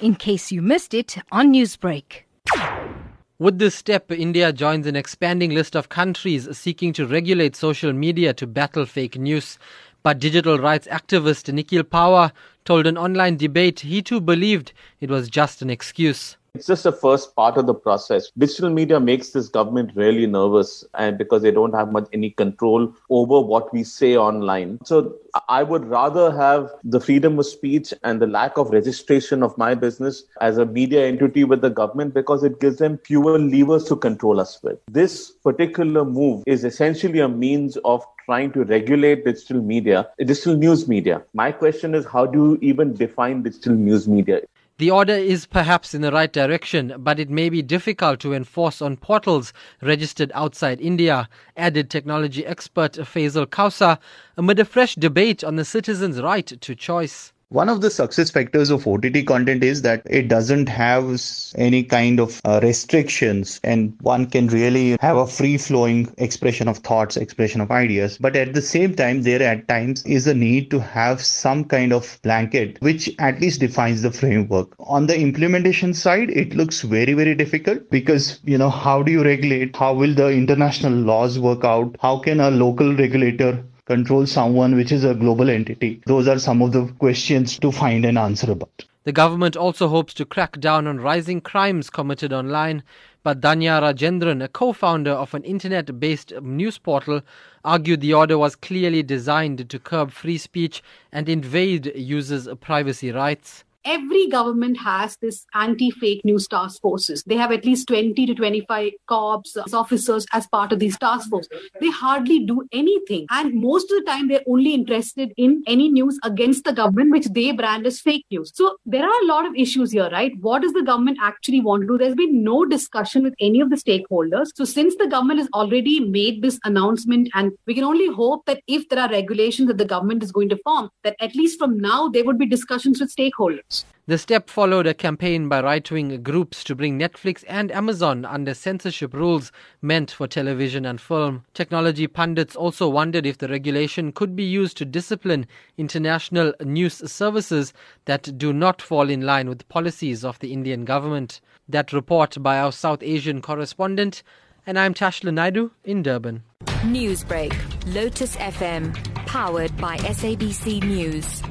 in case you missed it on Newsbreak. With this step, India joins an expanding list of countries seeking to regulate social media to battle fake news. But digital rights activist Nikhil Pahwa told an online debate he too believed it was just an excuse. It's just the first part of the process. Digital media makes this government really nervous and because they don't have much any control over what we say online. So I would rather have the freedom of speech and the lack of registration of my business as a media entity with the government because it gives them fewer levers to control us with. This particular move is essentially a means of trying to regulate digital media, digital news media. My question is how do you even define digital news media? The order is perhaps in the right direction, but it may be difficult to enforce on portals registered outside India, added technology expert Faisal Kawoosa amid a fresh debate on the citizens' right to choice. One of the success factors of OTT content is that it doesn't have any kind of uh, restrictions and one can really have a free flowing expression of thoughts, expression of ideas. But at the same time, there at times is a need to have some kind of blanket which at least defines the framework. On the implementation side, it looks very, very difficult because, you know, how do you regulate? How will the international laws work out? How can a local regulator control someone which is a global entity? Those are some of the questions to find an answer about. The government also hopes to crack down on rising crimes committed online. But Dhanya Rajendran, a co founder of an internet based news portal, argued the order was clearly designed to curb free speech and invade users' privacy rights every government has this anti-fake news task forces. They have at least 20 to 25 cops, uh, officers as part of these task forces. They hardly do anything. And most of the time, they're only interested in any news against the government, which they brand as fake news. So there are a lot of issues here, right? What does the government actually want to do? There's been no discussion with any of the stakeholders. So since the government has already made this announcement, and we can only hope that if there are regulations that the government is going to form, that at least from now, there would be discussions with stakeholders. The step followed a campaign by right wing groups to bring Netflix and Amazon under censorship rules meant for television and film. Technology pundits also wondered if the regulation could be used to discipline international news services that do not fall in line with policies of the Indian government. That report by our South Asian correspondent, and I'm Tashlan Naidoo in Durban. Newsbreak, Lotus FM, powered by SABC News.